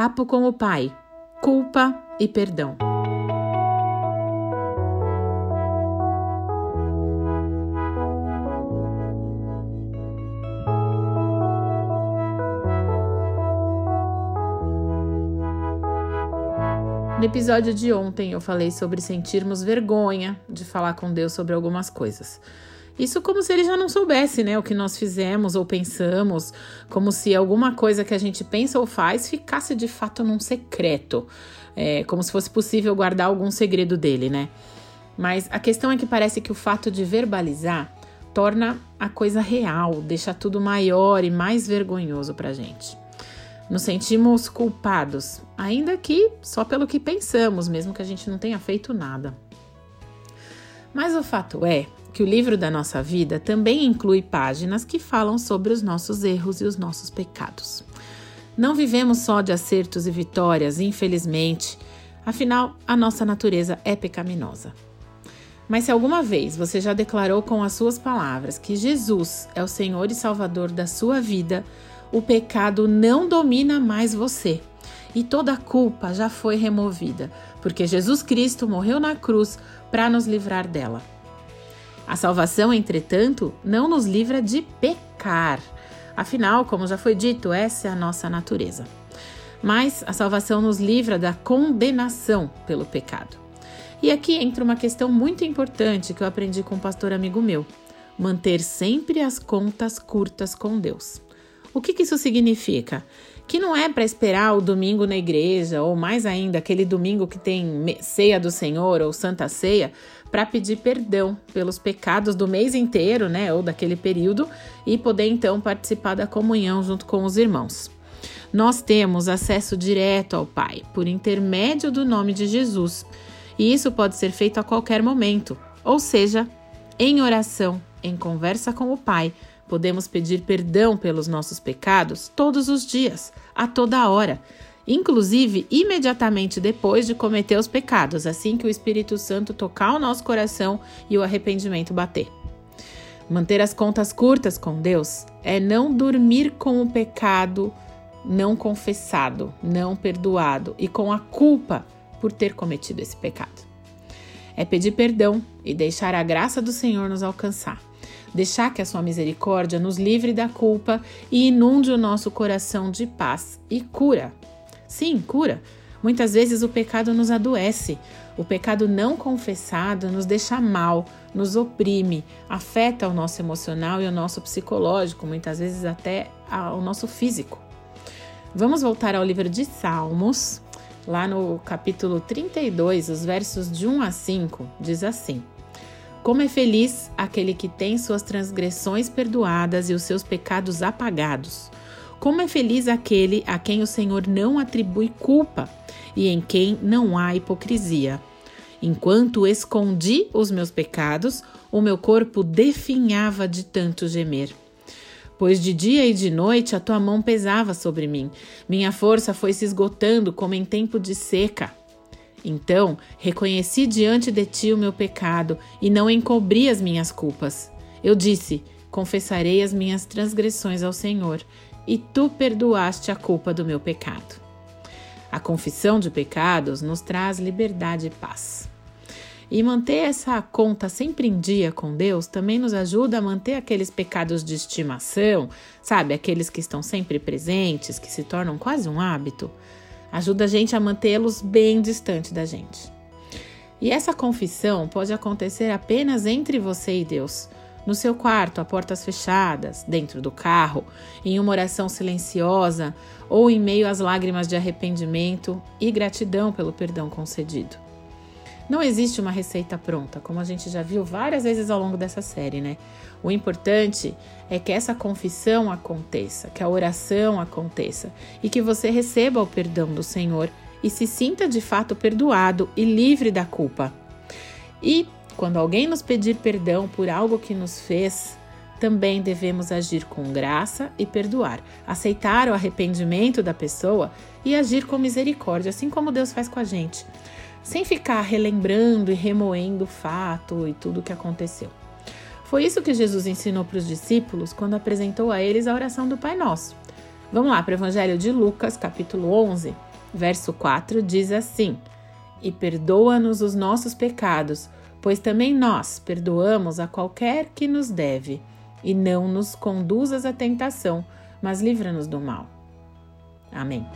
Papo com o Pai, culpa e perdão. No episódio de ontem eu falei sobre sentirmos vergonha de falar com Deus sobre algumas coisas. Isso como se ele já não soubesse, né, o que nós fizemos ou pensamos, como se alguma coisa que a gente pensa ou faz ficasse de fato num secreto, é, como se fosse possível guardar algum segredo dele, né? Mas a questão é que parece que o fato de verbalizar torna a coisa real, deixa tudo maior e mais vergonhoso pra gente. Nos sentimos culpados, ainda que só pelo que pensamos, mesmo que a gente não tenha feito nada. Mas o fato é que o livro da nossa vida também inclui páginas que falam sobre os nossos erros e os nossos pecados. Não vivemos só de acertos e vitórias, infelizmente, afinal, a nossa natureza é pecaminosa. Mas se alguma vez você já declarou com as suas palavras que Jesus é o Senhor e Salvador da sua vida, o pecado não domina mais você e toda culpa já foi removida, porque Jesus Cristo morreu na cruz para nos livrar dela. A salvação, entretanto, não nos livra de pecar. Afinal, como já foi dito, essa é a nossa natureza. Mas a salvação nos livra da condenação pelo pecado. E aqui entra uma questão muito importante que eu aprendi com um pastor amigo meu: manter sempre as contas curtas com Deus. O que, que isso significa? Que não é para esperar o domingo na igreja, ou mais ainda, aquele domingo que tem ceia do Senhor ou Santa Ceia, para pedir perdão pelos pecados do mês inteiro, né, ou daquele período, e poder então participar da comunhão junto com os irmãos. Nós temos acesso direto ao Pai por intermédio do nome de Jesus, e isso pode ser feito a qualquer momento, ou seja, em oração, em conversa com o Pai Podemos pedir perdão pelos nossos pecados todos os dias, a toda hora, inclusive imediatamente depois de cometer os pecados, assim que o Espírito Santo tocar o nosso coração e o arrependimento bater. Manter as contas curtas com Deus é não dormir com o pecado não confessado, não perdoado e com a culpa por ter cometido esse pecado. É pedir perdão e deixar a graça do Senhor nos alcançar deixar que a sua misericórdia nos livre da culpa e inunde o nosso coração de paz e cura. Sim, cura. Muitas vezes o pecado nos adoece. O pecado não confessado nos deixa mal, nos oprime, afeta o nosso emocional e o nosso psicológico, muitas vezes até o nosso físico. Vamos voltar ao livro de Salmos, lá no capítulo 32, os versos de 1 a 5, diz assim: como é feliz aquele que tem suas transgressões perdoadas e os seus pecados apagados. Como é feliz aquele a quem o Senhor não atribui culpa e em quem não há hipocrisia. Enquanto escondi os meus pecados, o meu corpo definhava de tanto gemer. Pois de dia e de noite a tua mão pesava sobre mim, minha força foi se esgotando como em tempo de seca. Então reconheci diante de ti o meu pecado e não encobri as minhas culpas. Eu disse: Confessarei as minhas transgressões ao Senhor, e tu perdoaste a culpa do meu pecado. A confissão de pecados nos traz liberdade e paz. E manter essa conta sempre em dia com Deus também nos ajuda a manter aqueles pecados de estimação, sabe? Aqueles que estão sempre presentes, que se tornam quase um hábito ajuda a gente a mantê-los bem distante da gente. E essa confissão pode acontecer apenas entre você e Deus, no seu quarto, a portas fechadas, dentro do carro, em uma oração silenciosa ou em meio às lágrimas de arrependimento e gratidão pelo perdão concedido. Não existe uma receita pronta, como a gente já viu várias vezes ao longo dessa série, né? O importante é que essa confissão aconteça, que a oração aconteça e que você receba o perdão do Senhor e se sinta de fato perdoado e livre da culpa. E quando alguém nos pedir perdão por algo que nos fez, também devemos agir com graça e perdoar, aceitar o arrependimento da pessoa e agir com misericórdia, assim como Deus faz com a gente sem ficar relembrando e remoendo o fato e tudo o que aconteceu. Foi isso que Jesus ensinou para os discípulos quando apresentou a eles a oração do Pai Nosso. Vamos lá para o Evangelho de Lucas, capítulo 11, Verso 4 diz assim: E perdoa-nos os nossos pecados, pois também nós perdoamos a qualquer que nos deve, e não nos conduzas à tentação, mas livra-nos do mal. Amém.